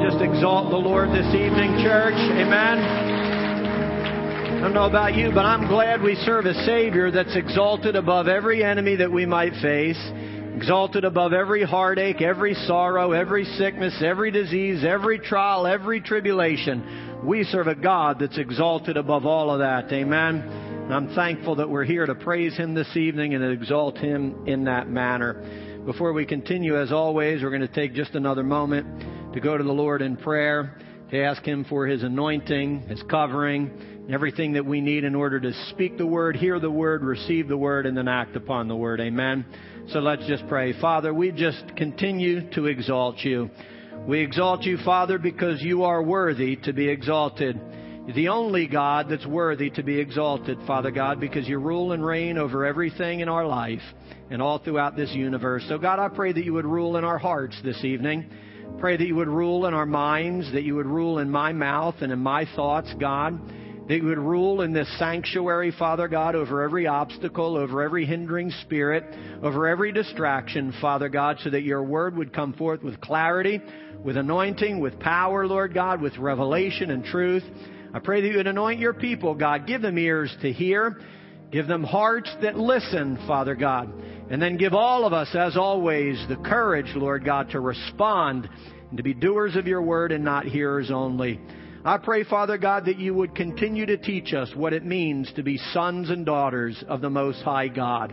just exalt the Lord this evening, church? Amen. I don't know about you, but I'm glad we serve a Savior that's exalted above every enemy that we might face, exalted above every heartache, every sorrow, every sickness, every disease, every trial, every tribulation. We serve a God that's exalted above all of that. Amen. And I'm thankful that we're here to praise Him this evening and exalt Him in that manner. Before we continue, as always, we're going to take just another moment to go to the Lord in prayer, to ask Him for His anointing, His covering, everything that we need in order to speak the Word, hear the Word, receive the Word, and then act upon the Word. Amen. So let's just pray. Father, we just continue to exalt you. We exalt you, Father, because you are worthy to be exalted. The only God that's worthy to be exalted, Father God, because you rule and reign over everything in our life and all throughout this universe. So, God, I pray that you would rule in our hearts this evening. Pray that you would rule in our minds, that you would rule in my mouth and in my thoughts, God. That you would rule in this sanctuary, Father God, over every obstacle, over every hindering spirit, over every distraction, Father God, so that your word would come forth with clarity, with anointing, with power, Lord God, with revelation and truth. I pray that you would anoint your people, God. Give them ears to hear. Give them hearts that listen, Father God. And then give all of us, as always, the courage, Lord God, to respond and to be doers of your word and not hearers only. I pray, Father God, that you would continue to teach us what it means to be sons and daughters of the Most High God.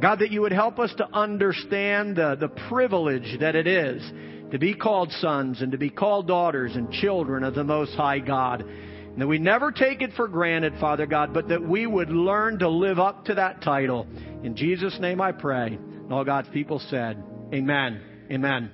God, that you would help us to understand the, the privilege that it is to be called sons and to be called daughters and children of the Most High God. That we never take it for granted, Father God, but that we would learn to live up to that title. In Jesus' name I pray. And all God's people said, Amen. Amen.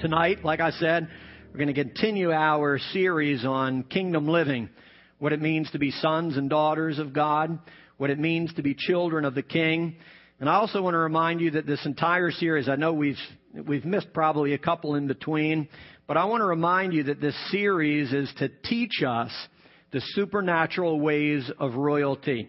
Tonight, like I said, we're going to continue our series on kingdom living, what it means to be sons and daughters of God, what it means to be children of the King. And I also want to remind you that this entire series, I know we've, we've missed probably a couple in between, but I want to remind you that this series is to teach us the supernatural ways of royalty.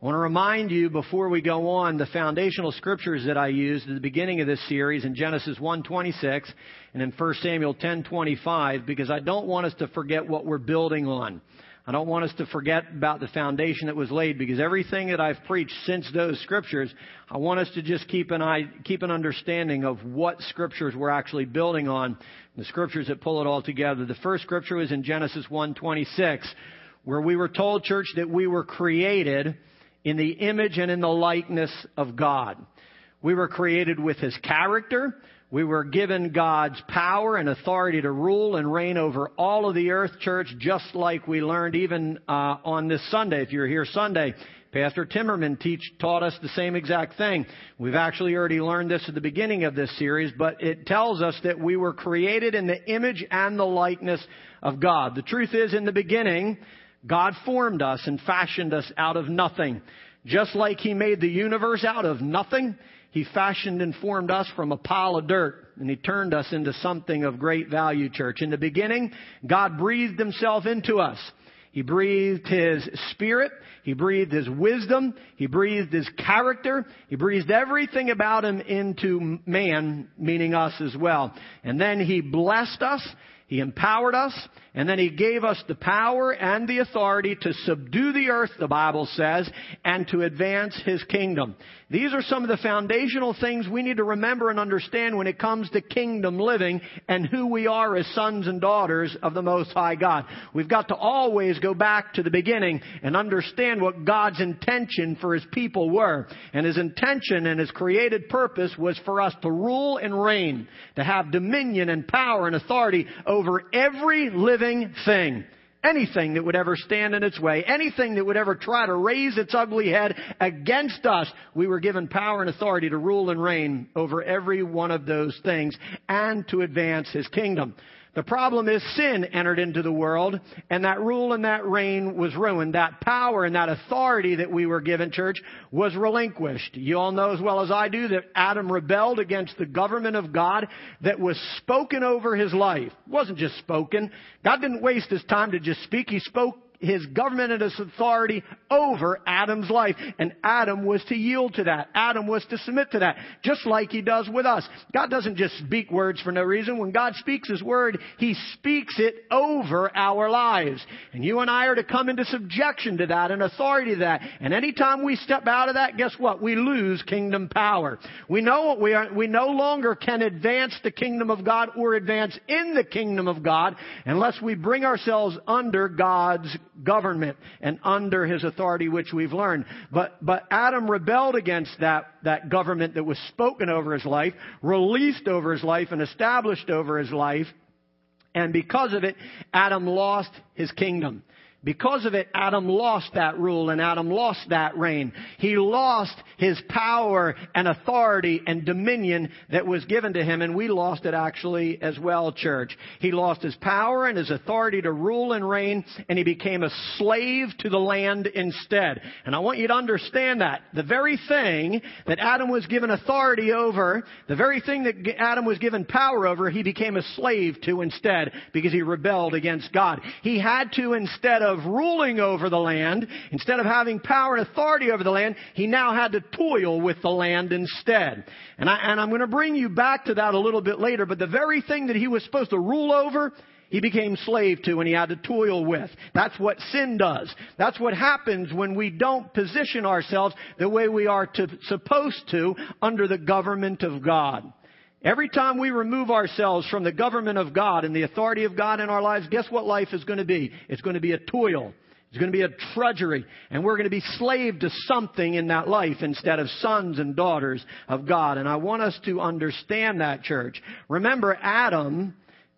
I want to remind you before we go on the foundational scriptures that I used at the beginning of this series in Genesis 1:26 and in 1 Samuel 10:25 because I don't want us to forget what we're building on. I don't want us to forget about the foundation that was laid because everything that I've preached since those scriptures, I want us to just keep an eye, keep an understanding of what scriptures we're actually building on, the scriptures that pull it all together. The first scripture was in Genesis 1:26 where we were told church that we were created in the image and in the likeness of God. We were created with His character. We were given God's power and authority to rule and reign over all of the earth, church, just like we learned even uh, on this Sunday. If you're here Sunday, Pastor Timmerman teach, taught us the same exact thing. We've actually already learned this at the beginning of this series, but it tells us that we were created in the image and the likeness of God. The truth is, in the beginning, God formed us and fashioned us out of nothing. Just like He made the universe out of nothing, He fashioned and formed us from a pile of dirt and He turned us into something of great value, church. In the beginning, God breathed Himself into us. He breathed His Spirit. He breathed His wisdom. He breathed His character. He breathed everything about Him into man, meaning us as well. And then He blessed us he empowered us, and then He gave us the power and the authority to subdue the earth, the Bible says, and to advance His kingdom. These are some of the foundational things we need to remember and understand when it comes to kingdom living and who we are as sons and daughters of the Most High God. We've got to always go back to the beginning and understand what God's intention for His people were. And His intention and His created purpose was for us to rule and reign, to have dominion and power and authority over every living thing. Anything that would ever stand in its way, anything that would ever try to raise its ugly head against us, we were given power and authority to rule and reign over every one of those things and to advance His kingdom. The problem is sin entered into the world, and that rule and that reign was ruined. That power and that authority that we were given, church, was relinquished. You all know as well as I do that Adam rebelled against the government of God that was spoken over his life. It wasn't just spoken. God didn't waste his time to just speak. He spoke his government and his authority over Adam's life. And Adam was to yield to that. Adam was to submit to that. Just like he does with us. God doesn't just speak words for no reason. When God speaks his word, he speaks it over our lives. And you and I are to come into subjection to that and authority to that. And anytime we step out of that, guess what? We lose kingdom power. We know what we are, we no longer can advance the kingdom of God or advance in the kingdom of God unless we bring ourselves under God's government and under His authority, which we've learned. But, but Adam rebelled against that, that government that was spoken over his life, released over his life, and established over his life. And because of it, Adam lost his kingdom. Because of it, Adam lost that rule and Adam lost that reign. He lost his power and authority and dominion that was given to him and we lost it actually as well, church. He lost his power and his authority to rule and reign and he became a slave to the land instead. And I want you to understand that. The very thing that Adam was given authority over, the very thing that Adam was given power over, he became a slave to instead because he rebelled against God. He had to instead of of ruling over the land, instead of having power and authority over the land, he now had to toil with the land instead. And, I, and I'm going to bring you back to that a little bit later, but the very thing that he was supposed to rule over, he became slave to and he had to toil with. That's what sin does. That's what happens when we don't position ourselves the way we are to, supposed to under the government of God. Every time we remove ourselves from the government of God and the authority of God in our lives, guess what life is going to be? It's going to be a toil. It's going to be a drudgery. And we're going to be slave to something in that life instead of sons and daughters of God. And I want us to understand that, church. Remember, Adam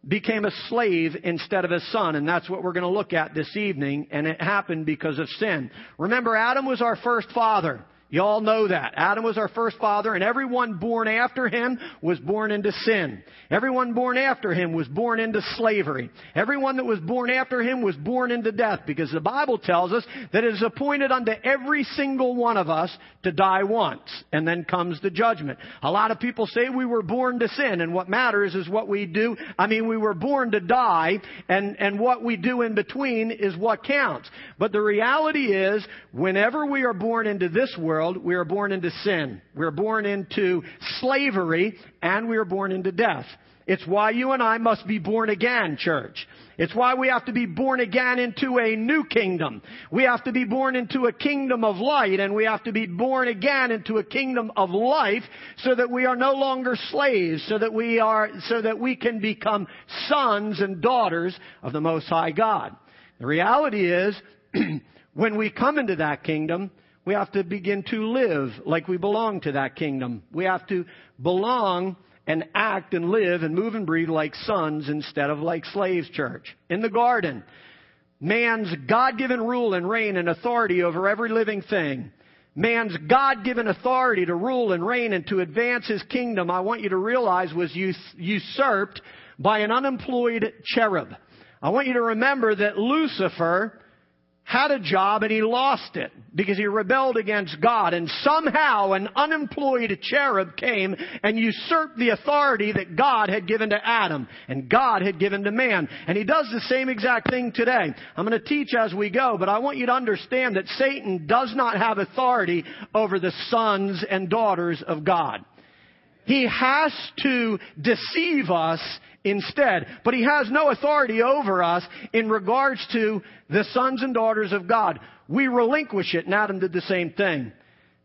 became a slave instead of a son. And that's what we're going to look at this evening. And it happened because of sin. Remember, Adam was our first father. You all know that. Adam was our first father, and everyone born after him was born into sin. Everyone born after him was born into slavery. Everyone that was born after him was born into death, because the Bible tells us that it is appointed unto every single one of us to die once, and then comes the judgment. A lot of people say we were born to sin, and what matters is what we do. I mean, we were born to die, and, and what we do in between is what counts. But the reality is, whenever we are born into this world, world, we are born into sin. We are born into slavery and we are born into death. It's why you and I must be born again, church. It's why we have to be born again into a new kingdom. We have to be born into a kingdom of light and we have to be born again into a kingdom of life so that we are no longer slaves, so that we are, so that we can become sons and daughters of the Most High God. The reality is, when we come into that kingdom, we have to begin to live like we belong to that kingdom. We have to belong and act and live and move and breathe like sons instead of like slaves, church. In the garden, man's God-given rule and reign and authority over every living thing. Man's God-given authority to rule and reign and to advance his kingdom, I want you to realize was usurped by an unemployed cherub. I want you to remember that Lucifer had a job and he lost it because he rebelled against God. And somehow an unemployed cherub came and usurped the authority that God had given to Adam and God had given to man. And he does the same exact thing today. I'm going to teach as we go, but I want you to understand that Satan does not have authority over the sons and daughters of God. He has to deceive us instead. But he has no authority over us in regards to the sons and daughters of God. We relinquish it, and Adam did the same thing.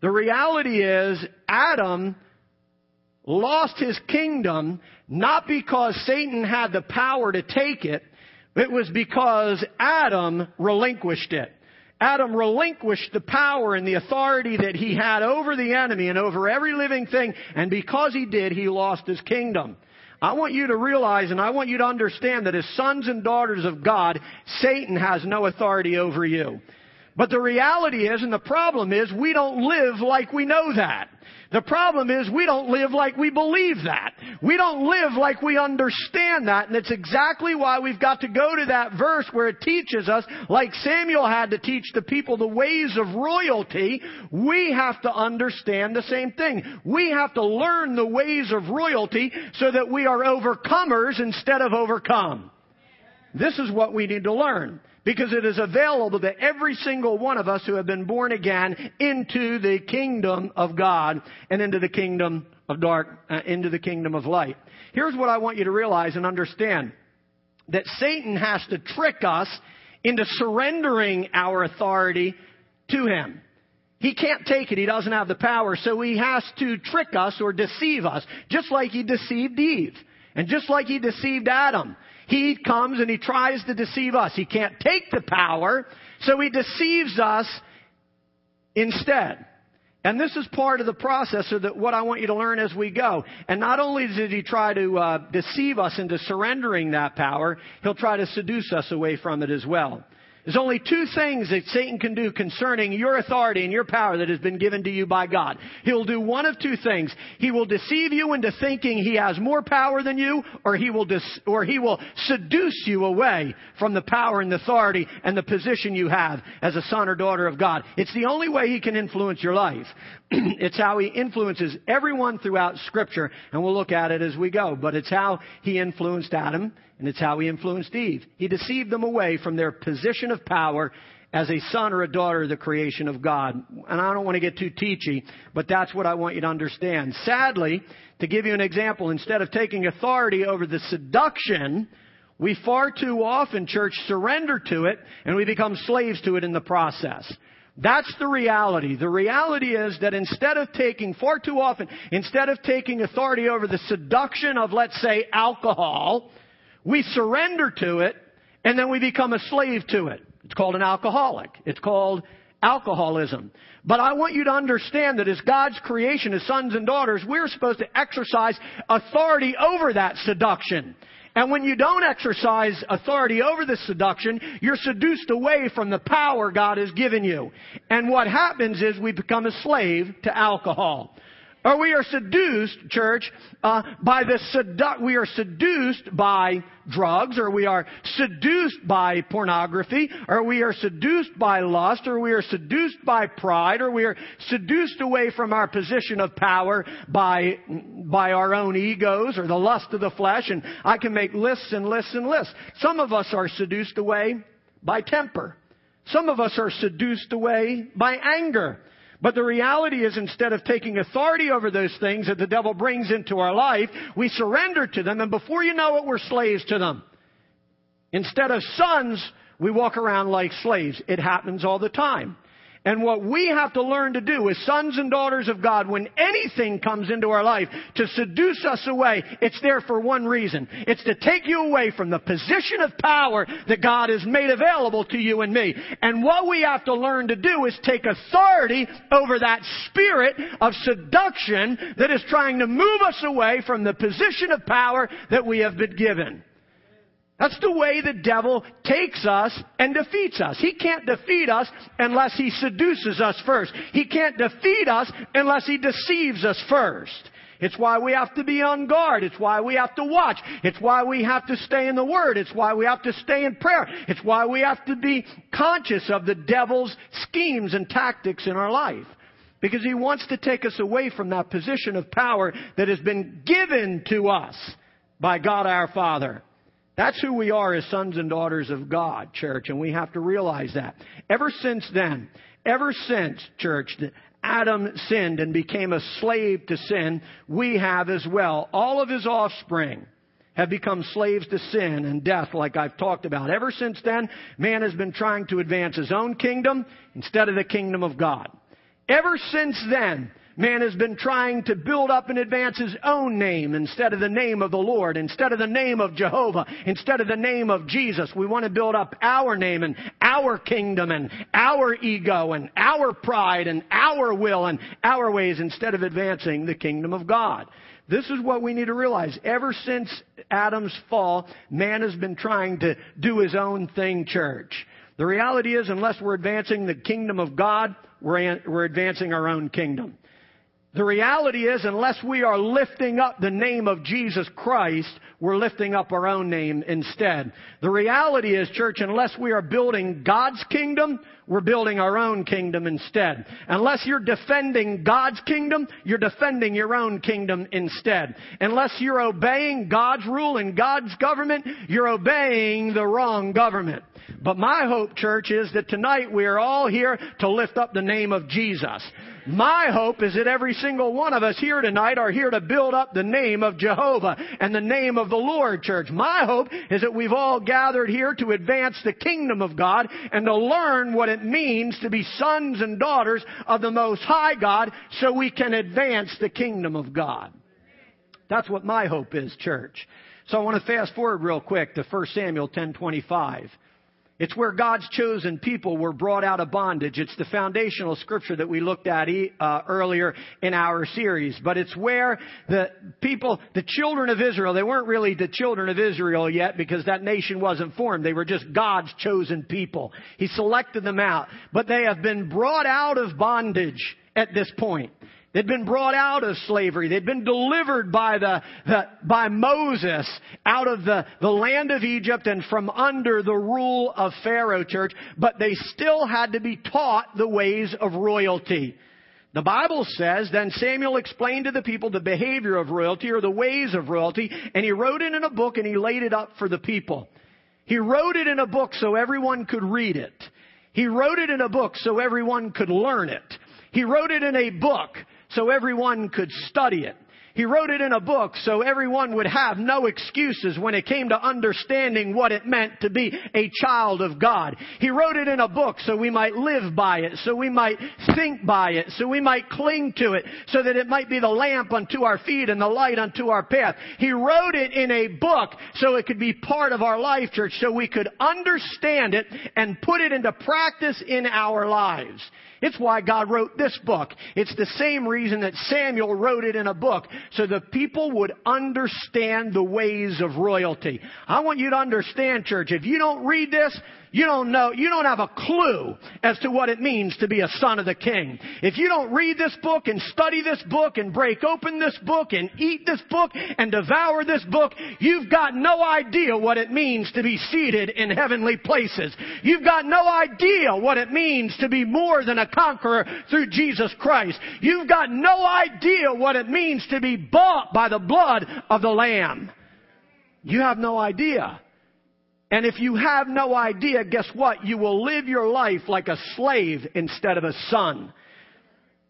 The reality is, Adam lost his kingdom not because Satan had the power to take it, it was because Adam relinquished it. Adam relinquished the power and the authority that he had over the enemy and over every living thing, and because he did, he lost his kingdom. I want you to realize and I want you to understand that as sons and daughters of God, Satan has no authority over you. But the reality is, and the problem is, we don't live like we know that. The problem is we don't live like we believe that. We don't live like we understand that. And it's exactly why we've got to go to that verse where it teaches us, like Samuel had to teach the people the ways of royalty, we have to understand the same thing. We have to learn the ways of royalty so that we are overcomers instead of overcome. This is what we need to learn because it is available to every single one of us who have been born again into the kingdom of God and into the kingdom of dark, uh, into the kingdom of light. Here's what I want you to realize and understand. That Satan has to trick us into surrendering our authority to him. He can't take it. He doesn't have the power. So he has to trick us or deceive us, just like he deceived Eve. And just like he deceived Adam. He comes and he tries to deceive us. He can't take the power, so he deceives us instead. And this is part of the process of the, what I want you to learn as we go. And not only did he try to uh, deceive us into surrendering that power, he'll try to seduce us away from it as well. There's only two things that Satan can do concerning your authority and your power that has been given to you by God. He'll do one of two things. He will deceive you into thinking he has more power than you, or he will dis- or he will seduce you away from the power and the authority and the position you have as a son or daughter of God. It's the only way he can influence your life. it's how he influences everyone throughout scripture, and we'll look at it as we go. But it's how he influenced Adam and it's how he influenced Eve. He deceived them away from their position of power as a son or a daughter of the creation of God. And I don't want to get too teachy, but that's what I want you to understand. Sadly, to give you an example, instead of taking authority over the seduction, we far too often, church, surrender to it and we become slaves to it in the process. That's the reality. The reality is that instead of taking, far too often, instead of taking authority over the seduction of, let's say, alcohol, we surrender to it, and then we become a slave to it. It's called an alcoholic. It's called alcoholism. But I want you to understand that as God's creation, as sons and daughters, we're supposed to exercise authority over that seduction. And when you don't exercise authority over the seduction, you're seduced away from the power God has given you. And what happens is we become a slave to alcohol. Or we are seduced, church, uh, by the sedu- we are seduced by drugs, or we are seduced by pornography, or we are seduced by lust, or we are seduced by pride, or we are seduced away from our position of power by by our own egos or the lust of the flesh. And I can make lists and lists and lists. Some of us are seduced away by temper. Some of us are seduced away by anger. But the reality is instead of taking authority over those things that the devil brings into our life, we surrender to them and before you know it, we're slaves to them. Instead of sons, we walk around like slaves. It happens all the time. And what we have to learn to do as sons and daughters of God, when anything comes into our life to seduce us away, it's there for one reason. It's to take you away from the position of power that God has made available to you and me. And what we have to learn to do is take authority over that spirit of seduction that is trying to move us away from the position of power that we have been given. That's the way the devil takes us and defeats us. He can't defeat us unless he seduces us first. He can't defeat us unless he deceives us first. It's why we have to be on guard. It's why we have to watch. It's why we have to stay in the Word. It's why we have to stay in prayer. It's why we have to be conscious of the devil's schemes and tactics in our life. Because he wants to take us away from that position of power that has been given to us by God our Father. That's who we are as sons and daughters of God, church, and we have to realize that. Ever since then, ever since, church, Adam sinned and became a slave to sin, we have as well. All of his offspring have become slaves to sin and death, like I've talked about. Ever since then, man has been trying to advance his own kingdom instead of the kingdom of God. Ever since then, Man has been trying to build up and advance his own name instead of the name of the Lord, instead of the name of Jehovah, instead of the name of Jesus. We want to build up our name and our kingdom and our ego and our pride and our will and our ways instead of advancing the kingdom of God. This is what we need to realize. Ever since Adam's fall, man has been trying to do his own thing, church. The reality is, unless we're advancing the kingdom of God, we're, we're advancing our own kingdom. The reality is, unless we are lifting up the name of Jesus Christ, we're lifting up our own name instead. The reality is, church, unless we are building God's kingdom, we're building our own kingdom instead. Unless you're defending God's kingdom, you're defending your own kingdom instead. Unless you're obeying God's rule and God's government, you're obeying the wrong government. But my hope, church, is that tonight we are all here to lift up the name of Jesus. My hope is that every single one of us here tonight are here to build up the name of Jehovah and the name of the Lord, church. My hope is that we've all gathered here to advance the kingdom of God and to learn what it means to be sons and daughters of the Most High God so we can advance the kingdom of God. That's what my hope is, church. So I want to fast forward real quick to 1 Samuel 10:25. It's where God's chosen people were brought out of bondage. It's the foundational scripture that we looked at uh, earlier in our series. But it's where the people, the children of Israel, they weren't really the children of Israel yet because that nation wasn't formed. They were just God's chosen people. He selected them out. But they have been brought out of bondage at this point. They'd been brought out of slavery. They'd been delivered by the, the, by Moses out of the, the land of Egypt and from under the rule of Pharaoh church, but they still had to be taught the ways of royalty. The Bible says, then Samuel explained to the people the behavior of royalty or the ways of royalty, and he wrote it in a book and he laid it up for the people. He wrote it in a book so everyone could read it. He wrote it in a book so everyone could learn it. He wrote it in a book so everyone could study it. He wrote it in a book so everyone would have no excuses when it came to understanding what it meant to be a child of God. He wrote it in a book so we might live by it, so we might think by it, so we might cling to it, so that it might be the lamp unto our feet and the light unto our path. He wrote it in a book so it could be part of our life, church, so we could understand it and put it into practice in our lives. It's why God wrote this book. It's the same reason that Samuel wrote it in a book, so the people would understand the ways of royalty. I want you to understand, church, if you don't read this, you don't know, you don't have a clue as to what it means to be a son of the king. If you don't read this book and study this book and break open this book and eat this book and devour this book, you've got no idea what it means to be seated in heavenly places. You've got no idea what it means to be more than a conqueror through Jesus Christ. You've got no idea what it means to be bought by the blood of the Lamb. You have no idea. And if you have no idea, guess what? You will live your life like a slave instead of a son.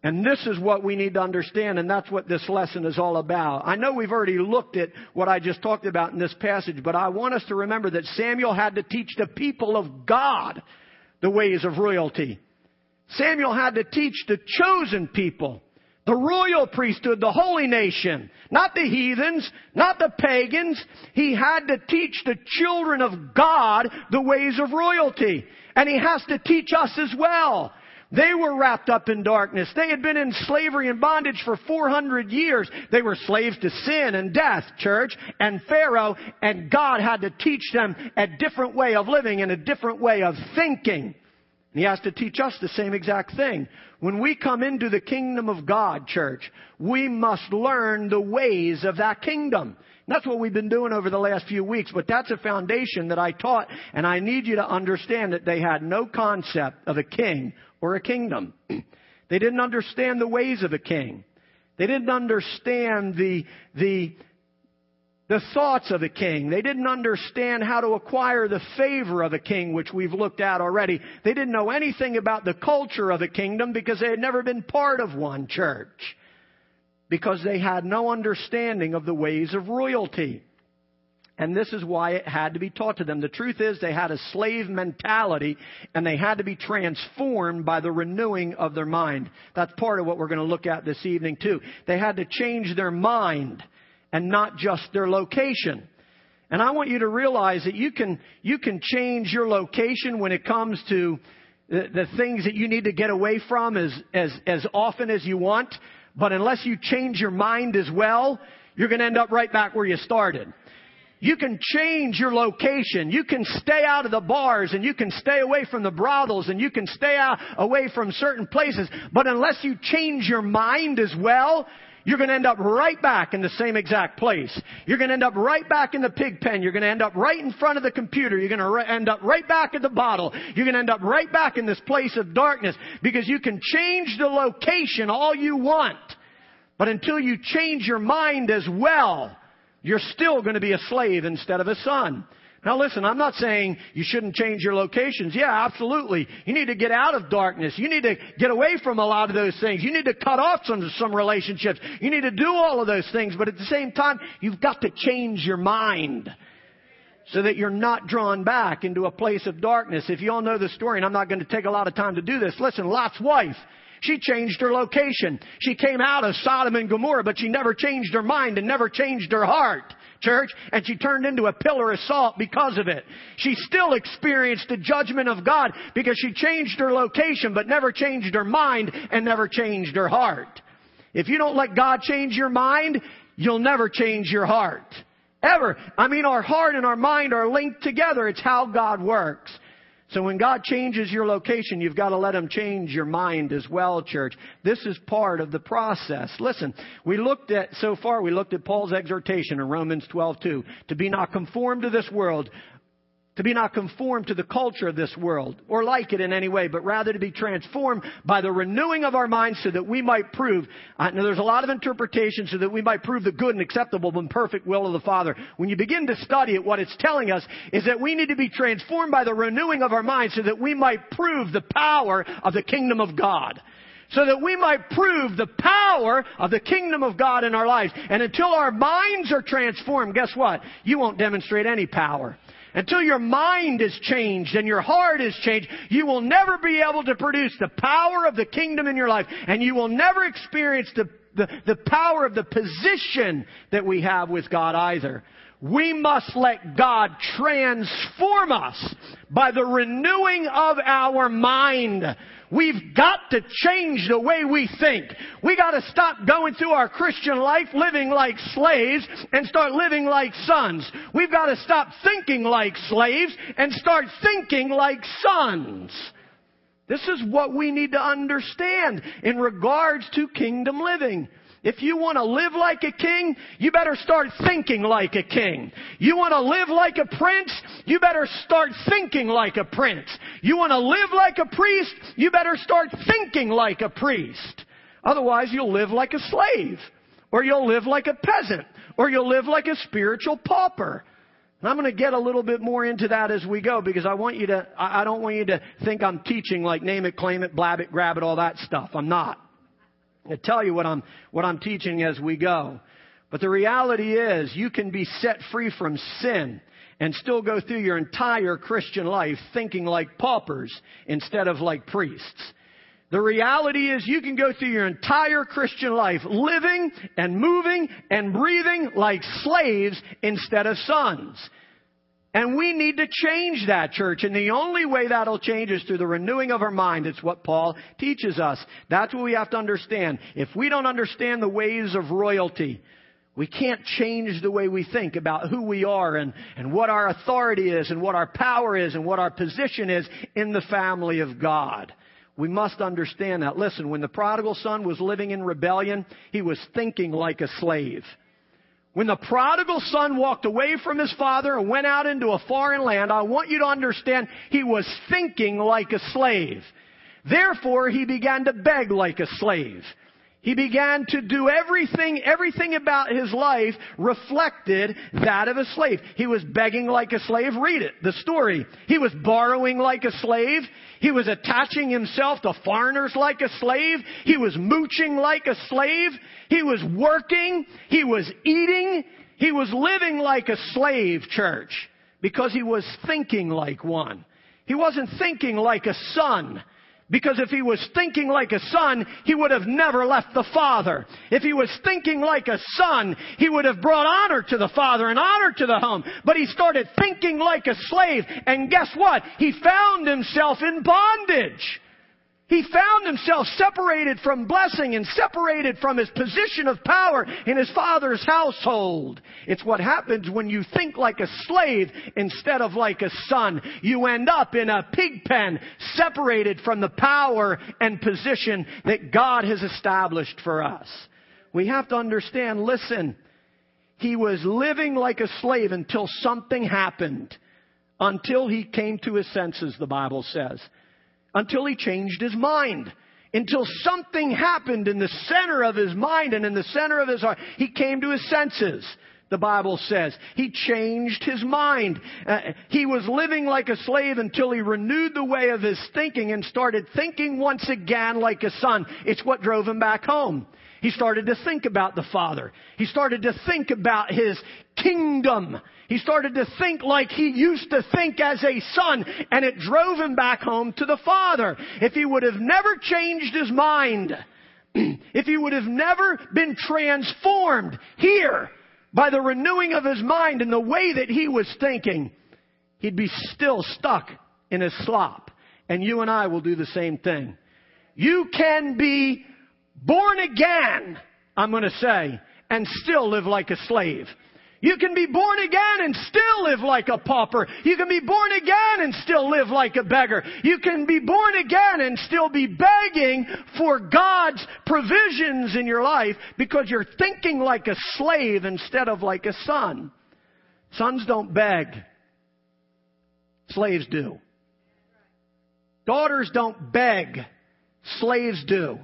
And this is what we need to understand, and that's what this lesson is all about. I know we've already looked at what I just talked about in this passage, but I want us to remember that Samuel had to teach the people of God the ways of royalty. Samuel had to teach the chosen people the royal priesthood, the holy nation, not the heathens, not the pagans. He had to teach the children of God the ways of royalty. And he has to teach us as well. They were wrapped up in darkness. They had been in slavery and bondage for 400 years. They were slaves to sin and death, church, and Pharaoh, and God had to teach them a different way of living and a different way of thinking. And he has to teach us the same exact thing. When we come into the kingdom of God, church, we must learn the ways of that kingdom. And that's what we've been doing over the last few weeks, but that's a foundation that I taught, and I need you to understand that they had no concept of a king or a kingdom. they didn't understand the ways of a king. They didn't understand the, the, the thoughts of a king. They didn't understand how to acquire the favor of a king, which we've looked at already. They didn't know anything about the culture of the kingdom because they had never been part of one church. Because they had no understanding of the ways of royalty. And this is why it had to be taught to them. The truth is they had a slave mentality and they had to be transformed by the renewing of their mind. That's part of what we're going to look at this evening too. They had to change their mind and not just their location. And I want you to realize that you can, you can change your location when it comes to the, the things that you need to get away from as, as, as often as you want. But unless you change your mind as well, you're going to end up right back where you started. You can change your location. You can stay out of the bars and you can stay away from the brothels and you can stay out, away from certain places. But unless you change your mind as well, you're going to end up right back in the same exact place. You're going to end up right back in the pig pen. You're going to end up right in front of the computer. You're going to end up right back at the bottle. You're going to end up right back in this place of darkness because you can change the location all you want. But until you change your mind as well, you're still going to be a slave instead of a son. Now listen, I'm not saying you shouldn't change your locations. Yeah, absolutely. You need to get out of darkness. You need to get away from a lot of those things. You need to cut off some, some relationships. You need to do all of those things. But at the same time, you've got to change your mind so that you're not drawn back into a place of darkness. If you all know the story, and I'm not going to take a lot of time to do this, listen, Lot's wife, she changed her location. She came out of Sodom and Gomorrah, but she never changed her mind and never changed her heart church, and she turned into a pillar of salt because of it. She still experienced the judgment of God because she changed her location but never changed her mind and never changed her heart. If you don't let God change your mind, you'll never change your heart. Ever. I mean, our heart and our mind are linked together. It's how God works. So when God changes your location, you've got to let Him change your mind as well, church. This is part of the process. Listen, we looked at, so far we looked at Paul's exhortation in Romans 12:2 to be not conformed to this world, to be not conformed to the culture of this world or like it in any way, but rather to be transformed by the renewing of our minds so that we might prove. Uh, now there's a lot of interpretations so that we might prove the good and acceptable and perfect will of the Father. When you begin to study it, what it's telling us is that we need to be transformed by the renewing of our minds so that we might prove the power of the kingdom of God so that we might prove the power of the kingdom of God in our lives. And until our minds are transformed, guess what? You won't demonstrate any power. Until your mind is changed and your heart is changed, you will never be able to produce the power of the kingdom in your life. And you will never experience the, the, the power of the position that we have with God either. We must let God transform us by the renewing of our mind. We've got to change the way we think. We got to stop going through our Christian life living like slaves and start living like sons. We've got to stop thinking like slaves and start thinking like sons. This is what we need to understand in regards to kingdom living. If you want to live like a king, you better start thinking like a king. You want to live like a prince, you better start thinking like a prince. You want to live like a priest, you better start thinking like a priest. Otherwise, you'll live like a slave, or you'll live like a peasant, or you'll live like a spiritual pauper. And I'm going to get a little bit more into that as we go because I want you to, I don't want you to think I'm teaching like name it, claim it, blab it, grab it, all that stuff. I'm not. I tell you what I'm, what I'm teaching as we go. But the reality is you can be set free from sin and still go through your entire Christian life thinking like paupers instead of like priests. The reality is you can go through your entire Christian life living and moving and breathing like slaves instead of sons. And we need to change that, church. And the only way that'll change is through the renewing of our mind. It's what Paul teaches us. That's what we have to understand. If we don't understand the ways of royalty, we can't change the way we think about who we are and, and what our authority is and what our power is and what our position is in the family of God. We must understand that. Listen, when the prodigal son was living in rebellion, he was thinking like a slave. When the prodigal son walked away from his father and went out into a foreign land, I want you to understand he was thinking like a slave. Therefore, he began to beg like a slave. He began to do everything, everything about his life reflected that of a slave. He was begging like a slave. Read it, the story. He was borrowing like a slave. He was attaching himself to foreigners like a slave. He was mooching like a slave. He was working. He was eating. He was living like a slave, church, because he was thinking like one. He wasn't thinking like a son. Because if he was thinking like a son, he would have never left the father. If he was thinking like a son, he would have brought honor to the father and honor to the home. But he started thinking like a slave, and guess what? He found himself in bondage. He found himself separated from blessing and separated from his position of power in his father's household. It's what happens when you think like a slave instead of like a son. You end up in a pig pen, separated from the power and position that God has established for us. We have to understand, listen, he was living like a slave until something happened. Until he came to his senses, the Bible says until he changed his mind. Until something happened in the center of his mind and in the center of his heart. He came to his senses the Bible says. He changed his mind. Uh, he was living like a slave until he renewed the way of his thinking and started thinking once again like a son. It's what drove him back home. He started to think about the Father. He started to think about his kingdom. He started to think like he used to think as a son, and it drove him back home to the Father. If he would have never changed his mind, if he would have never been transformed here by the renewing of his mind and the way that he was thinking, he'd be still stuck in his slop. And you and I will do the same thing. You can be born again, I'm going to say, and still live like a slave. You can be born again and still live like a pauper. You can be born again and still live like a beggar. You can be born again and still be begging for God's provisions in your life because you're thinking like a slave instead of like a son. Sons don't beg. Slaves do. Daughters don't beg. Slaves do.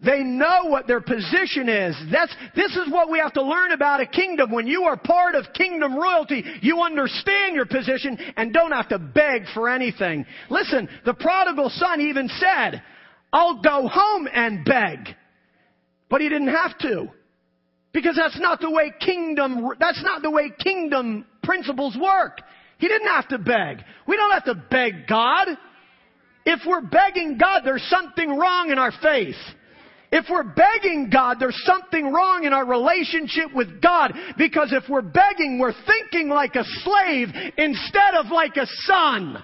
They know what their position is. That's, this is what we have to learn about a kingdom. When you are part of kingdom royalty, you understand your position and don't have to beg for anything. Listen, the prodigal son even said, I'll go home and beg. But he didn't have to. Because that's not the way kingdom, that's not the way kingdom principles work. He didn't have to beg. We don't have to beg God. If we're begging God, there's something wrong in our faith. If we're begging God, there's something wrong in our relationship with God. Because if we're begging, we're thinking like a slave instead of like a son.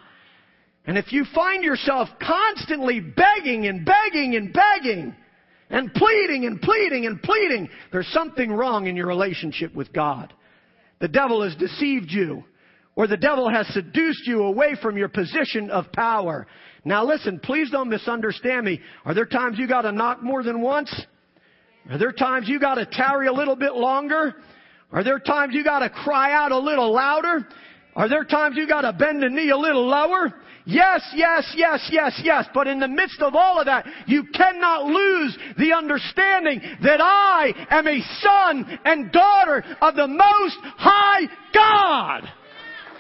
And if you find yourself constantly begging and begging and begging and pleading and pleading and pleading, there's something wrong in your relationship with God. The devil has deceived you or the devil has seduced you away from your position of power. Now listen, please don't misunderstand me. Are there times you gotta knock more than once? Are there times you gotta tarry a little bit longer? Are there times you gotta cry out a little louder? Are there times you gotta bend the knee a little lower? Yes, yes, yes, yes, yes. But in the midst of all of that, you cannot lose the understanding that I am a son and daughter of the Most High God.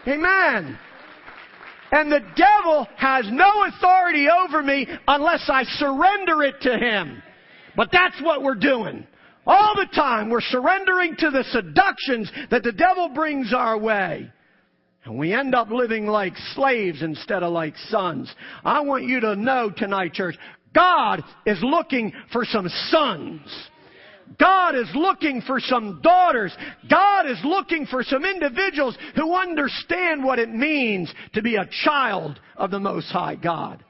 Amen. And the devil has no authority over me unless I surrender it to him. But that's what we're doing. All the time we're surrendering to the seductions that the devil brings our way. And we end up living like slaves instead of like sons. I want you to know tonight, church, God is looking for some sons. God is looking for some daughters. God is looking for some individuals who understand what it means to be a child of the Most High God.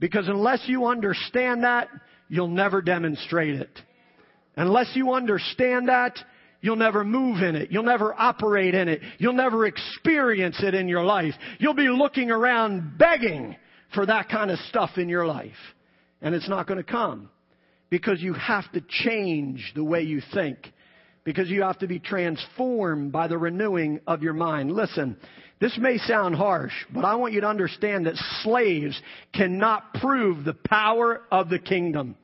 Because unless you understand that, you'll never demonstrate it. Unless you understand that, you'll never move in it. You'll never operate in it. You'll never experience it in your life. You'll be looking around begging for that kind of stuff in your life. And it's not going to come because you have to change the way you think. Because you have to be transformed by the renewing of your mind. Listen, this may sound harsh, but I want you to understand that slaves cannot prove the power of the kingdom.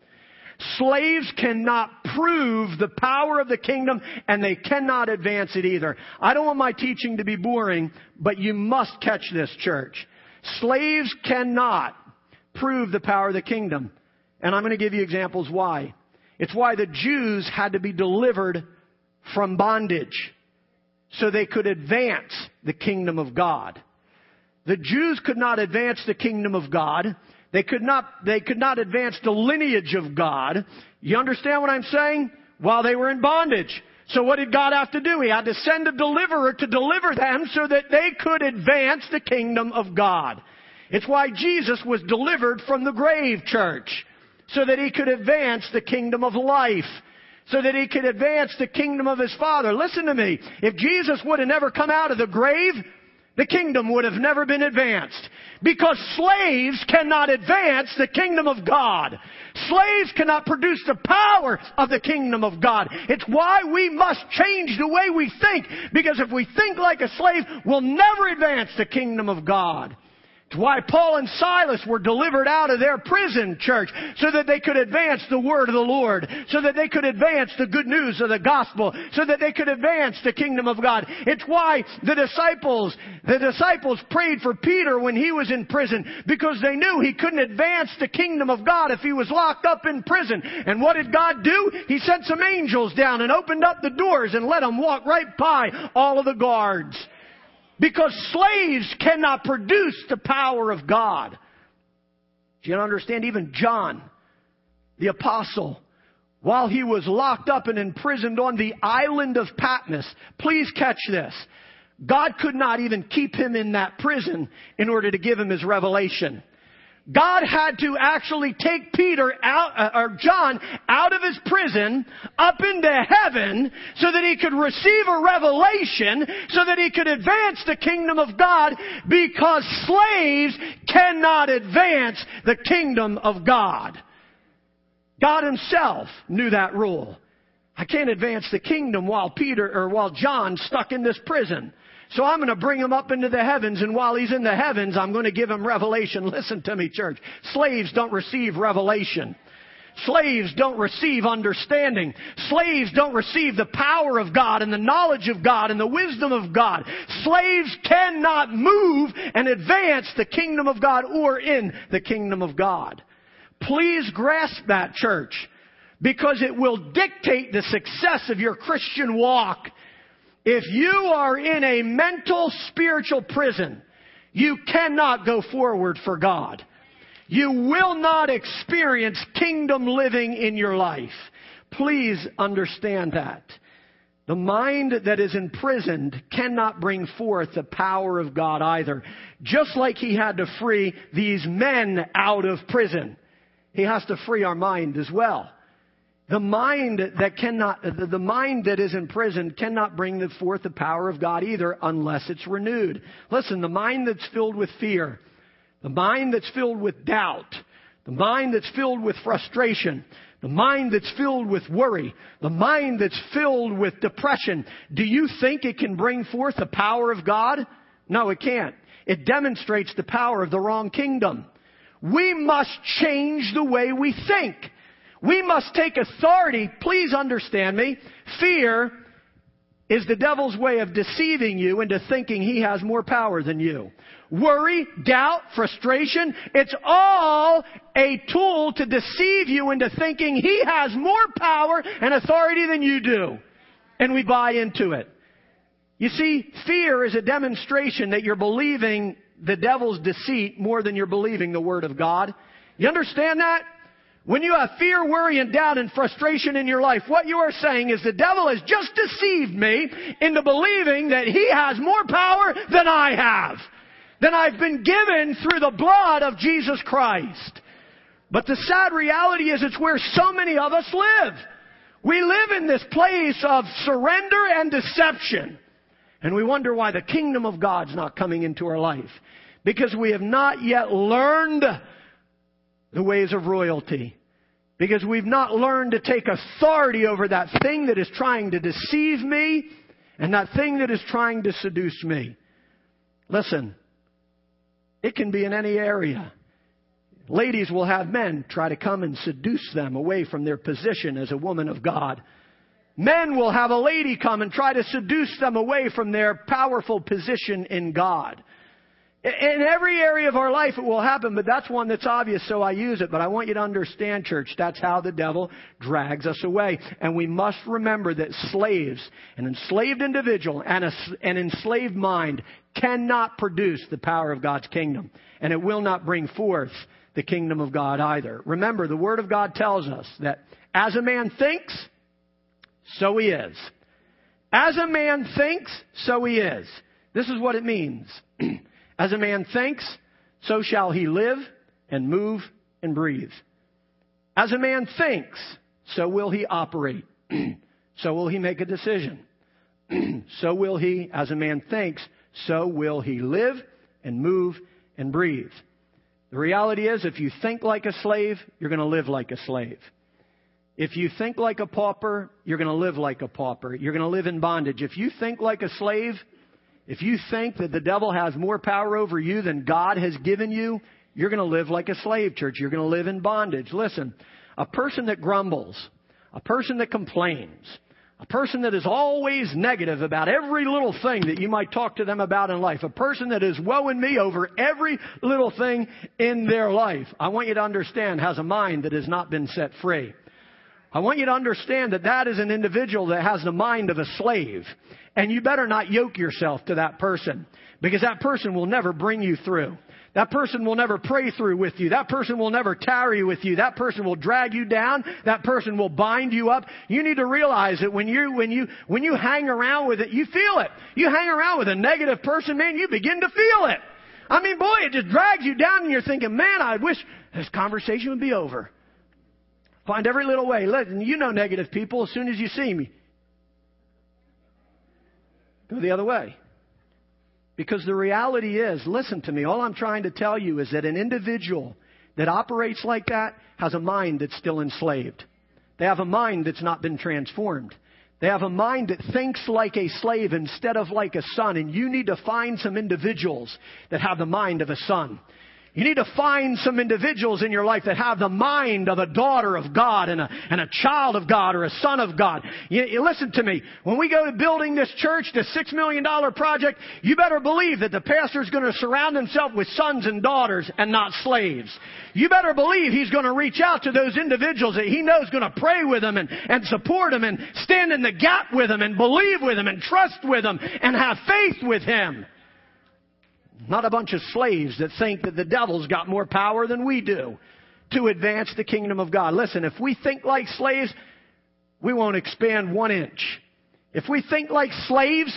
Slaves cannot prove the power of the kingdom and they cannot advance it either. I don't want my teaching to be boring, but you must catch this, church. Slaves cannot prove the power of the kingdom. And I'm going to give you examples why. It's why the Jews had to be delivered from bondage so they could advance the kingdom of God. The Jews could not advance the kingdom of God. They could not, they could not advance the lineage of God. You understand what I'm saying? While they were in bondage. So what did God have to do? He had to send a deliverer to deliver them so that they could advance the kingdom of God. It's why Jesus was delivered from the grave, church, so that he could advance the kingdom of life so that he could advance the kingdom of his Father. Listen to me. If Jesus would have never come out of the grave, the kingdom would have never been advanced. Because slaves cannot advance the kingdom of God. Slaves cannot produce the power of the kingdom of God. It's why we must change the way we think. Because if we think like a slave, we'll never advance the kingdom of God. It's why Paul and Silas were delivered out of their prison church so that they could advance the word of the Lord, so that they could advance the good news of the gospel, so that they could advance the kingdom of God. It's why the disciples, the disciples prayed for Peter when he was in prison because they knew he couldn't advance the kingdom of God if he was locked up in prison. And what did God do? He sent some angels down and opened up the doors and let them walk right by all of the guards. Because slaves cannot produce the power of God. Do you understand? Even John, the apostle, while he was locked up and imprisoned on the island of Patmos, please catch this. God could not even keep him in that prison in order to give him his revelation. God had to actually take Peter out, uh, or John out of his prison up into heaven so that he could receive a revelation so that he could advance the kingdom of God because slaves cannot advance the kingdom of God. God himself knew that rule. I can't advance the kingdom while Peter or while John stuck in this prison. So I'm going to bring him up into the heavens, and while he's in the heavens, I'm going to give him revelation. Listen to me, church. Slaves don't receive revelation. Slaves don't receive understanding. Slaves don't receive the power of God and the knowledge of God and the wisdom of God. Slaves cannot move and advance the kingdom of God or in the kingdom of God. Please grasp that, church, because it will dictate the success of your Christian walk if you are in a mental spiritual prison, you cannot go forward for God. You will not experience kingdom living in your life. Please understand that. The mind that is imprisoned cannot bring forth the power of God either. Just like he had to free these men out of prison, he has to free our mind as well. The mind that cannot, the mind that is in prison cannot bring forth the power of God either unless it's renewed. Listen, the mind that's filled with fear, the mind that's filled with doubt, the mind that's filled with frustration, the mind that's filled with worry, the mind that's filled with depression, do you think it can bring forth the power of God? No, it can't. It demonstrates the power of the wrong kingdom. We must change the way we think. We must take authority. Please understand me. Fear is the devil's way of deceiving you into thinking he has more power than you. Worry, doubt, frustration, it's all a tool to deceive you into thinking he has more power and authority than you do. And we buy into it. You see, fear is a demonstration that you're believing the devil's deceit more than you're believing the Word of God. You understand that? When you have fear, worry, and doubt and frustration in your life, what you are saying is the devil has just deceived me into believing that he has more power than I have, than I've been given through the blood of Jesus Christ. But the sad reality is it's where so many of us live. We live in this place of surrender and deception. And we wonder why the kingdom of God's not coming into our life. Because we have not yet learned the ways of royalty. Because we've not learned to take authority over that thing that is trying to deceive me and that thing that is trying to seduce me. Listen, it can be in any area. Ladies will have men try to come and seduce them away from their position as a woman of God. Men will have a lady come and try to seduce them away from their powerful position in God. In every area of our life it will happen, but that's one that's obvious, so I use it. But I want you to understand, church, that's how the devil drags us away. And we must remember that slaves, an enslaved individual, and a, an enslaved mind cannot produce the power of God's kingdom. And it will not bring forth the kingdom of God either. Remember, the Word of God tells us that as a man thinks, so he is. As a man thinks, so he is. This is what it means. As a man thinks, so shall he live and move and breathe. As a man thinks, so will he operate. so will he make a decision. so will he, as a man thinks, so will he live and move and breathe. The reality is, if you think like a slave, you're going to live like a slave. If you think like a pauper, you're going to live like a pauper. You're going to live in bondage. If you think like a slave, if you think that the devil has more power over you than God has given you, you're going to live like a slave, church. You're going to live in bondage. Listen, a person that grumbles, a person that complains, a person that is always negative about every little thing that you might talk to them about in life. A person that is woe in me over every little thing in their life. I want you to understand has a mind that has not been set free. I want you to understand that that is an individual that has the mind of a slave. And you better not yoke yourself to that person because that person will never bring you through. That person will never pray through with you. That person will never tarry with you. That person will drag you down. That person will bind you up. You need to realize that when you, when you, when you hang around with it, you feel it. You hang around with a negative person, man, you begin to feel it. I mean, boy, it just drags you down and you're thinking, man, I wish this conversation would be over. Find every little way. Listen, you know negative people as soon as you see me. Go the other way. Because the reality is, listen to me, all I'm trying to tell you is that an individual that operates like that has a mind that's still enslaved. They have a mind that's not been transformed. They have a mind that thinks like a slave instead of like a son. And you need to find some individuals that have the mind of a son. You need to find some individuals in your life that have the mind of a daughter of God and a, and a child of God or a son of God. You, you listen to me. When we go to building this church, this six million dollar project, you better believe that the pastor is going to surround himself with sons and daughters and not slaves. You better believe he's going to reach out to those individuals that he knows going to pray with them and, and support them and stand in the gap with them and believe with them and trust with them and have faith with him. Not a bunch of slaves that think that the devil's got more power than we do to advance the kingdom of God. Listen, if we think like slaves, we won't expand one inch. If we think like slaves,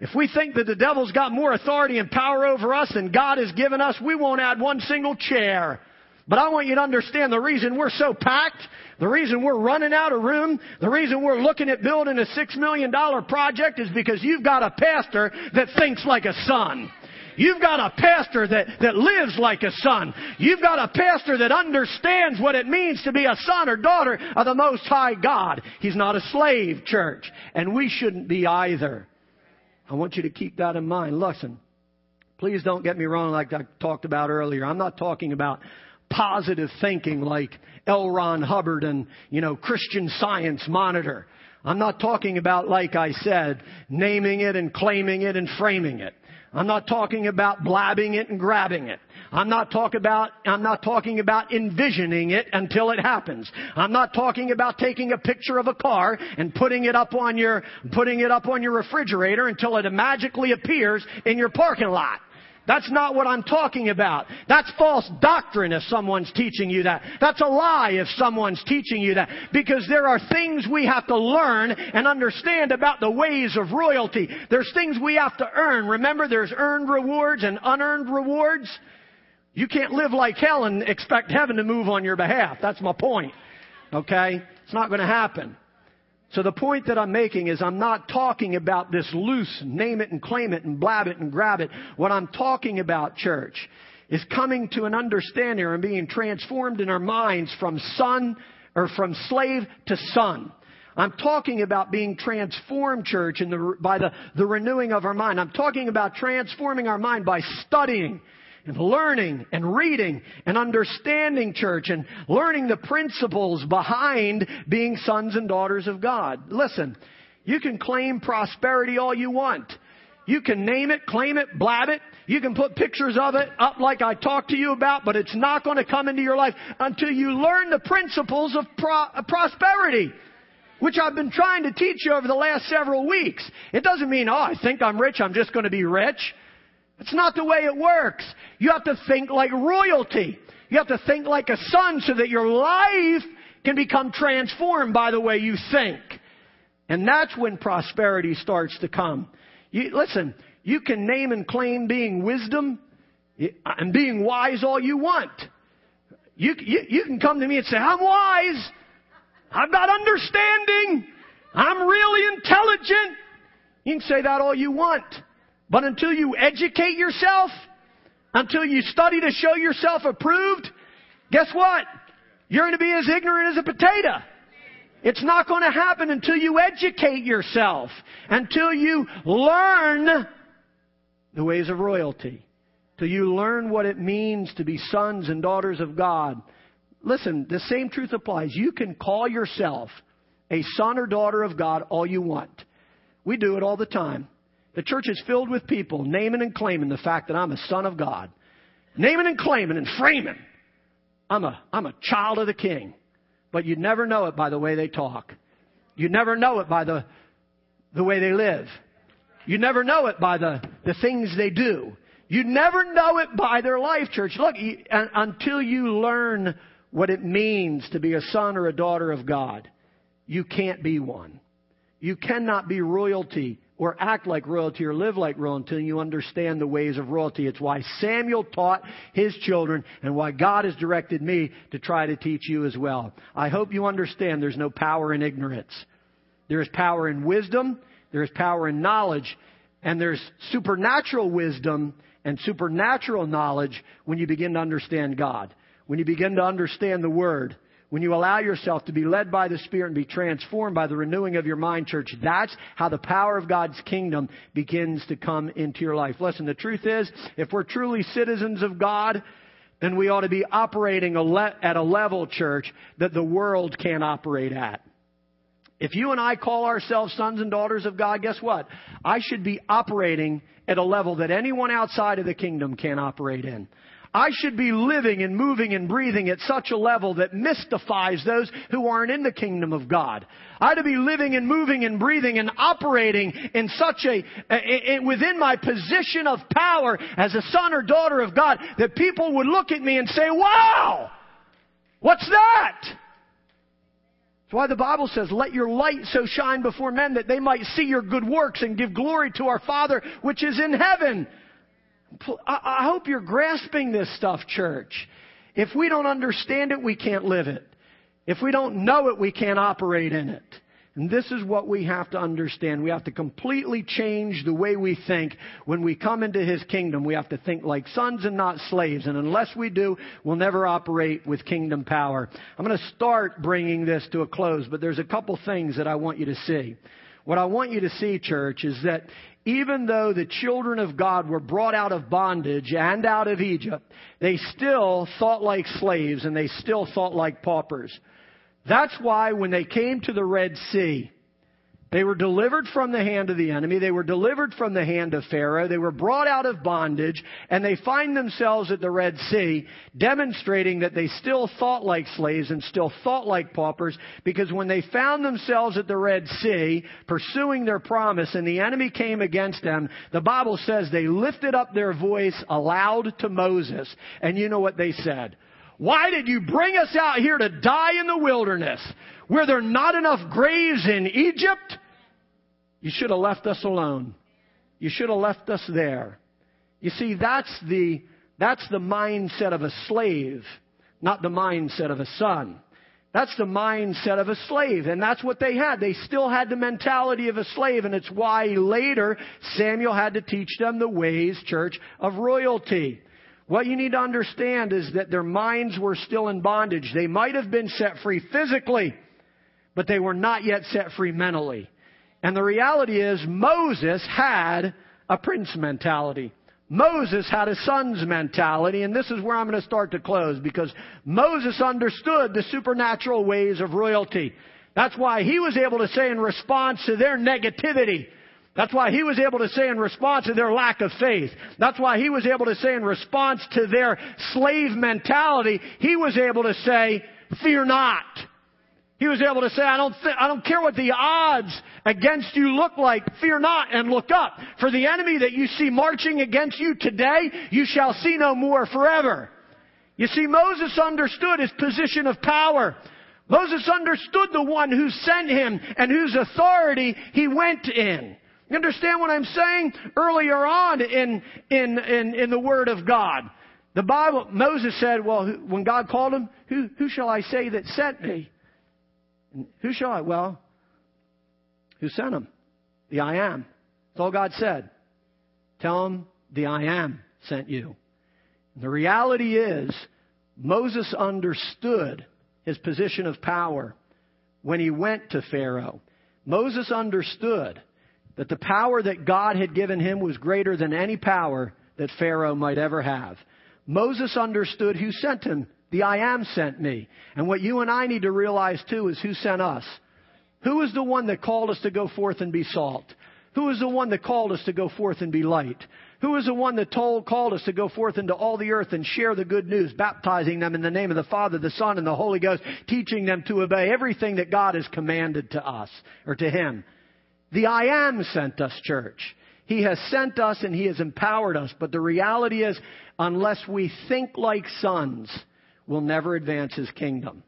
if we think that the devil's got more authority and power over us than God has given us, we won't add one single chair. But I want you to understand the reason we're so packed, the reason we're running out of room, the reason we're looking at building a six million dollar project is because you've got a pastor that thinks like a son. You've got a pastor that, that lives like a son. You've got a pastor that understands what it means to be a son or daughter of the Most High God. He's not a slave, church. And we shouldn't be either. I want you to keep that in mind. Listen, please don't get me wrong like I talked about earlier. I'm not talking about positive thinking like L. Ron Hubbard and, you know, Christian Science Monitor. I'm not talking about, like I said, naming it and claiming it and framing it. I'm not talking about blabbing it and grabbing it. I'm not talking about, I'm not talking about envisioning it until it happens. I'm not talking about taking a picture of a car and putting it up on your, putting it up on your refrigerator until it magically appears in your parking lot. That's not what I'm talking about. That's false doctrine if someone's teaching you that. That's a lie if someone's teaching you that. Because there are things we have to learn and understand about the ways of royalty. There's things we have to earn. Remember, there's earned rewards and unearned rewards. You can't live like hell and expect heaven to move on your behalf. That's my point. Okay? It's not going to happen. So the point that I'm making is I'm not talking about this loose, name it and claim it and blab it and grab it. What I'm talking about, church, is coming to an understanding and being transformed in our minds from son or from slave to son. I'm talking about being transformed, church, the, by the, the renewing of our mind. I'm talking about transforming our mind by studying and learning and reading and understanding church and learning the principles behind being sons and daughters of God. Listen, you can claim prosperity all you want. You can name it, claim it, blab it. You can put pictures of it up like I talked to you about, but it's not going to come into your life until you learn the principles of pro- uh, prosperity which I've been trying to teach you over the last several weeks. It doesn't mean, oh, I think I'm rich, I'm just going to be rich. It's not the way it works. You have to think like royalty. You have to think like a son so that your life can become transformed by the way you think. And that's when prosperity starts to come. You, listen, you can name and claim being wisdom, And being wise all you want. You, you, you can come to me and say, I'm wise. I've got understanding. I'm really intelligent. You can say that all you want. But until you educate yourself, until you study to show yourself approved, guess what? You're going to be as ignorant as a potato. It's not going to happen until you educate yourself, until you learn the ways of royalty, till you learn what it means to be sons and daughters of God. Listen, the same truth applies. You can call yourself a son or daughter of God all you want. We do it all the time. The church is filled with people naming and claiming the fact that I'm a son of God. Naming and claiming and framing. I'm a, I'm a child of the king. But you'd never know it by the way they talk. You'd never know it by the, the way they live. You never know it by the, the things they do. You never know it by their life, church. Look, until you learn what it means to be a son or a daughter of God, you can't be one. You cannot be royalty or act like royalty or live like royalty until you understand the ways of royalty. It's why Samuel taught his children and why God has directed me to try to teach you as well. I hope you understand there's no power in ignorance. There is power in wisdom, there is power in knowledge, and there's supernatural wisdom and supernatural knowledge when you begin to understand God. When you begin to understand the Word, when you allow yourself to be led by the Spirit and be transformed by the renewing of your mind, church, that's how the power of God's kingdom begins to come into your life. Listen, the truth is, if we're truly citizens of God, then we ought to be operating at a level, church, that the world can't operate at. If you and I call ourselves sons and daughters of God, guess what? I should be operating at a level that anyone outside of the kingdom can't operate in. I should be living and moving and breathing at such a level that mystifies those who aren't in the kingdom of God. I to be living and moving and breathing and operating in such a, a, a, within my position of power as a son or daughter of God that people would look at me and say, wow, what's that? That's why the Bible says, let your light so shine before men that they might see your good works and give glory to our Father which is in heaven. I hope you're grasping this stuff, church. If we don't understand it, we can't live it. If we don't know it, we can't operate in it. And this is what we have to understand. We have to completely change the way we think when we come into His kingdom. We have to think like sons and not slaves. And unless we do, we'll never operate with kingdom power. I'm going to start bringing this to a close, but there's a couple things that I want you to see. What I want you to see, church, is that even though the children of God were brought out of bondage and out of Egypt, they still thought like slaves and they still thought like paupers. That's why when they came to the Red Sea, they were delivered from the hand of the enemy. They were delivered from the hand of Pharaoh. They were brought out of bondage and they find themselves at the Red Sea demonstrating that they still thought like slaves and still thought like paupers because when they found themselves at the Red Sea pursuing their promise and the enemy came against them, the Bible says they lifted up their voice aloud to Moses. And you know what they said? Why did you bring us out here to die in the wilderness? Were there not enough graves in Egypt? You should have left us alone. You should have left us there. You see, that's the, that's the mindset of a slave, not the mindset of a son. That's the mindset of a slave. And that's what they had. They still had the mentality of a slave. And it's why later Samuel had to teach them the ways, church, of royalty. What you need to understand is that their minds were still in bondage. They might have been set free physically, but they were not yet set free mentally. And the reality is Moses had a prince mentality. Moses had a son's mentality, and this is where I'm going to start to close because Moses understood the supernatural ways of royalty. That's why he was able to say in response to their negativity, that's why he was able to say in response to their lack of faith. That's why he was able to say in response to their slave mentality, he was able to say, fear not. He was able to say, I don't, th- I don't care what the odds against you look like. Fear not and look up. For the enemy that you see marching against you today, you shall see no more forever. You see, Moses understood his position of power. Moses understood the one who sent him and whose authority he went in. You understand what I'm saying? Earlier on in, in, in, in the Word of God, the Bible, Moses said, well, when God called him, who, who shall I say that sent me? And who shall I? Well, who sent him? The I am. That's all God said. Tell him the I am sent you. The reality is, Moses understood his position of power when he went to Pharaoh. Moses understood that the power that God had given him was greater than any power that Pharaoh might ever have. Moses understood who sent him. The I am sent me. And what you and I need to realize too is who sent us. Who is the one that called us to go forth and be salt? Who is the one that called us to go forth and be light? Who is the one that told, called us to go forth into all the earth and share the good news, baptizing them in the name of the Father, the Son, and the Holy Ghost, teaching them to obey everything that God has commanded to us, or to Him? The I am sent us, church. He has sent us and He has empowered us. But the reality is, unless we think like sons, we'll never advance His kingdom.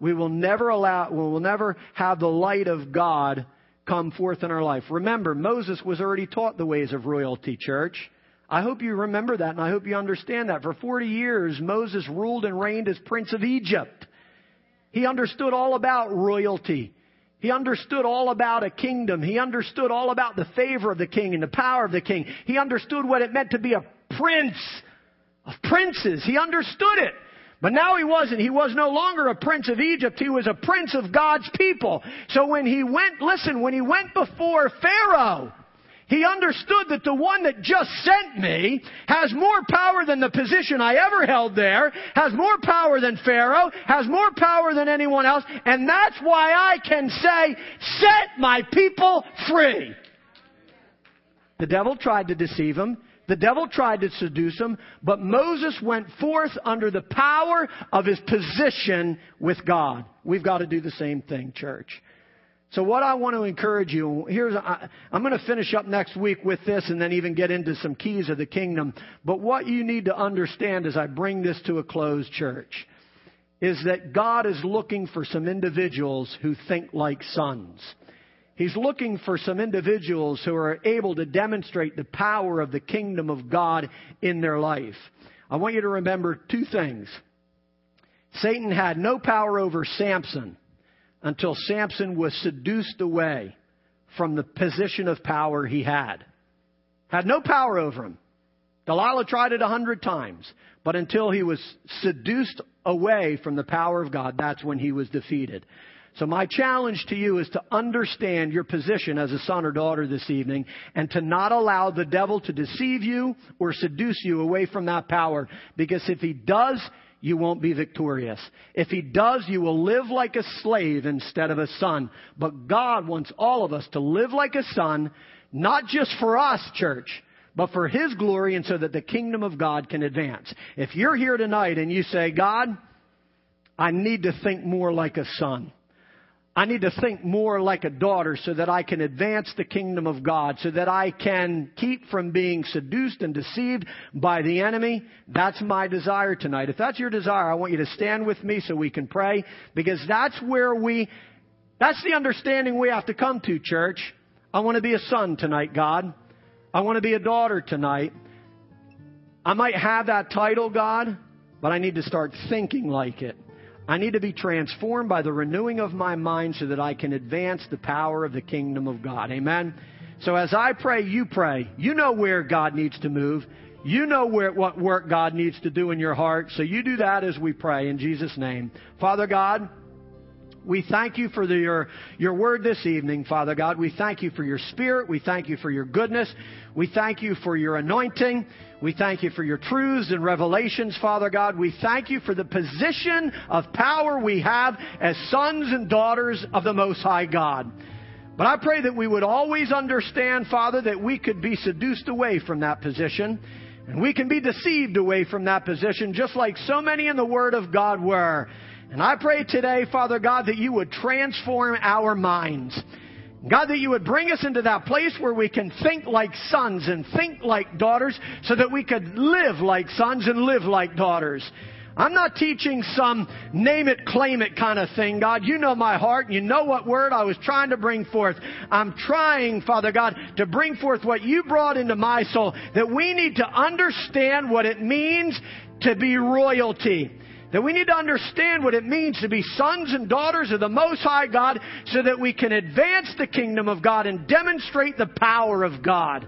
We will never allow, we will never have the light of God come forth in our life. Remember, Moses was already taught the ways of royalty, church. I hope you remember that and I hope you understand that. For 40 years, Moses ruled and reigned as prince of Egypt. He understood all about royalty. He understood all about a kingdom. He understood all about the favor of the king and the power of the king. He understood what it meant to be a prince of princes. He understood it. But now he wasn't. He was no longer a prince of Egypt. He was a prince of God's people. So when he went, listen, when he went before Pharaoh, he understood that the one that just sent me has more power than the position I ever held there, has more power than Pharaoh, has more power than anyone else, and that's why I can say, set my people free. The devil tried to deceive him. The devil tried to seduce him, but Moses went forth under the power of his position with God. We've got to do the same thing, church. So what I want to encourage you, here's, I, I'm going to finish up next week with this and then even get into some keys of the kingdom. But what you need to understand as I bring this to a close, church, is that God is looking for some individuals who think like sons. He's looking for some individuals who are able to demonstrate the power of the kingdom of God in their life. I want you to remember two things. Satan had no power over Samson until Samson was seduced away from the position of power he had. Had no power over him. Delilah tried it a hundred times, but until he was seduced away from the power of God, that's when he was defeated. So my challenge to you is to understand your position as a son or daughter this evening and to not allow the devil to deceive you or seduce you away from that power. Because if he does, you won't be victorious. If he does, you will live like a slave instead of a son. But God wants all of us to live like a son, not just for us, church, but for his glory and so that the kingdom of God can advance. If you're here tonight and you say, God, I need to think more like a son. I need to think more like a daughter so that I can advance the kingdom of God, so that I can keep from being seduced and deceived by the enemy. That's my desire tonight. If that's your desire, I want you to stand with me so we can pray, because that's where we, that's the understanding we have to come to, church. I want to be a son tonight, God. I want to be a daughter tonight. I might have that title, God, but I need to start thinking like it. I need to be transformed by the renewing of my mind so that I can advance the power of the kingdom of God. Amen. So as I pray, you pray. You know where God needs to move. You know where, what work God needs to do in your heart. So you do that as we pray in Jesus' name. Father God, we thank you for the, your, your word this evening, Father God. We thank you for your spirit. We thank you for your goodness. We thank you for your anointing. We thank you for your truths and revelations, Father God. We thank you for the position of power we have as sons and daughters of the Most High God. But I pray that we would always understand, Father, that we could be seduced away from that position. And we can be deceived away from that position, just like so many in the Word of God were. And I pray today, Father God, that you would transform our minds. God, that you would bring us into that place where we can think like sons and think like daughters so that we could live like sons and live like daughters. I'm not teaching some name it, claim it kind of thing, God. You know my heart. And you know what word I was trying to bring forth. I'm trying, Father God, to bring forth what you brought into my soul, that we need to understand what it means to be royalty. That we need to understand what it means to be sons and daughters of the Most High God so that we can advance the kingdom of God and demonstrate the power of God.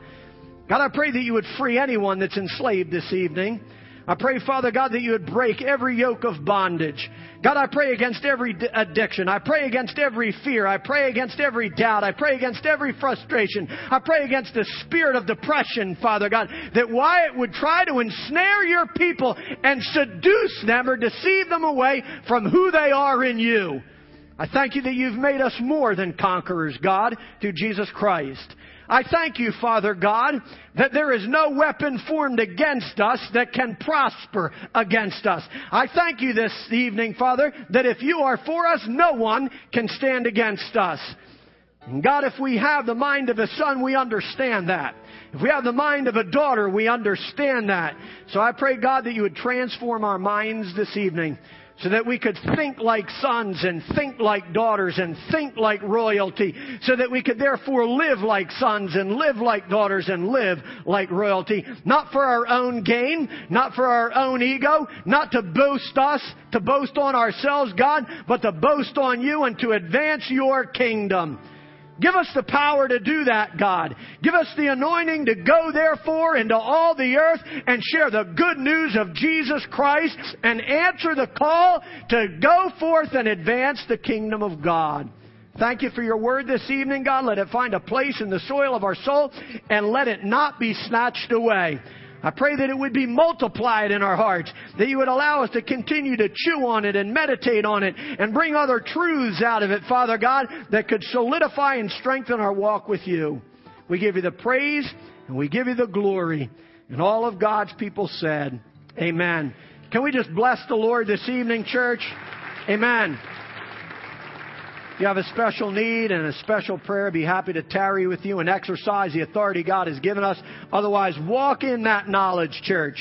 God, I pray that you would free anyone that's enslaved this evening. I pray, Father God, that you would break every yoke of bondage. God, I pray against every addiction. I pray against every fear. I pray against every doubt. I pray against every frustration. I pray against the spirit of depression, Father God, that Wyatt would try to ensnare your people and seduce them or deceive them away from who they are in you. I thank you that you've made us more than conquerors, God, through Jesus Christ. I thank you, Father God, that there is no weapon formed against us that can prosper against us. I thank you this evening, Father, that if you are for us, no one can stand against us. And God, if we have the mind of a son, we understand that. If we have the mind of a daughter, we understand that. So I pray, God, that you would transform our minds this evening so that we could think like sons and think like daughters and think like royalty, so that we could therefore live like sons and live like daughters and live like royalty, not for our own gain, not for our own ego, not to boast us, to boast on ourselves, God, but to boast on you and to advance your kingdom. Give us the power to do that, God. Give us the anointing to go, therefore, into all the earth and share the good news of Jesus Christ and answer the call to go forth and advance the kingdom of God. Thank you for your word this evening, God. Let it find a place in the soil of our soul and let it not be snatched away. I pray that it would be multiplied in our hearts, that you would allow us to continue to chew on it and meditate on it and bring other truths out of it, Father God, that could solidify and strengthen our walk with you. We give you the praise and we give you the glory. And all of God's people said, Amen. Can we just bless the Lord this evening, church? Amen. You have a special need and a special prayer, be happy to tarry with you and exercise the authority God has given us. Otherwise, walk in that knowledge, church.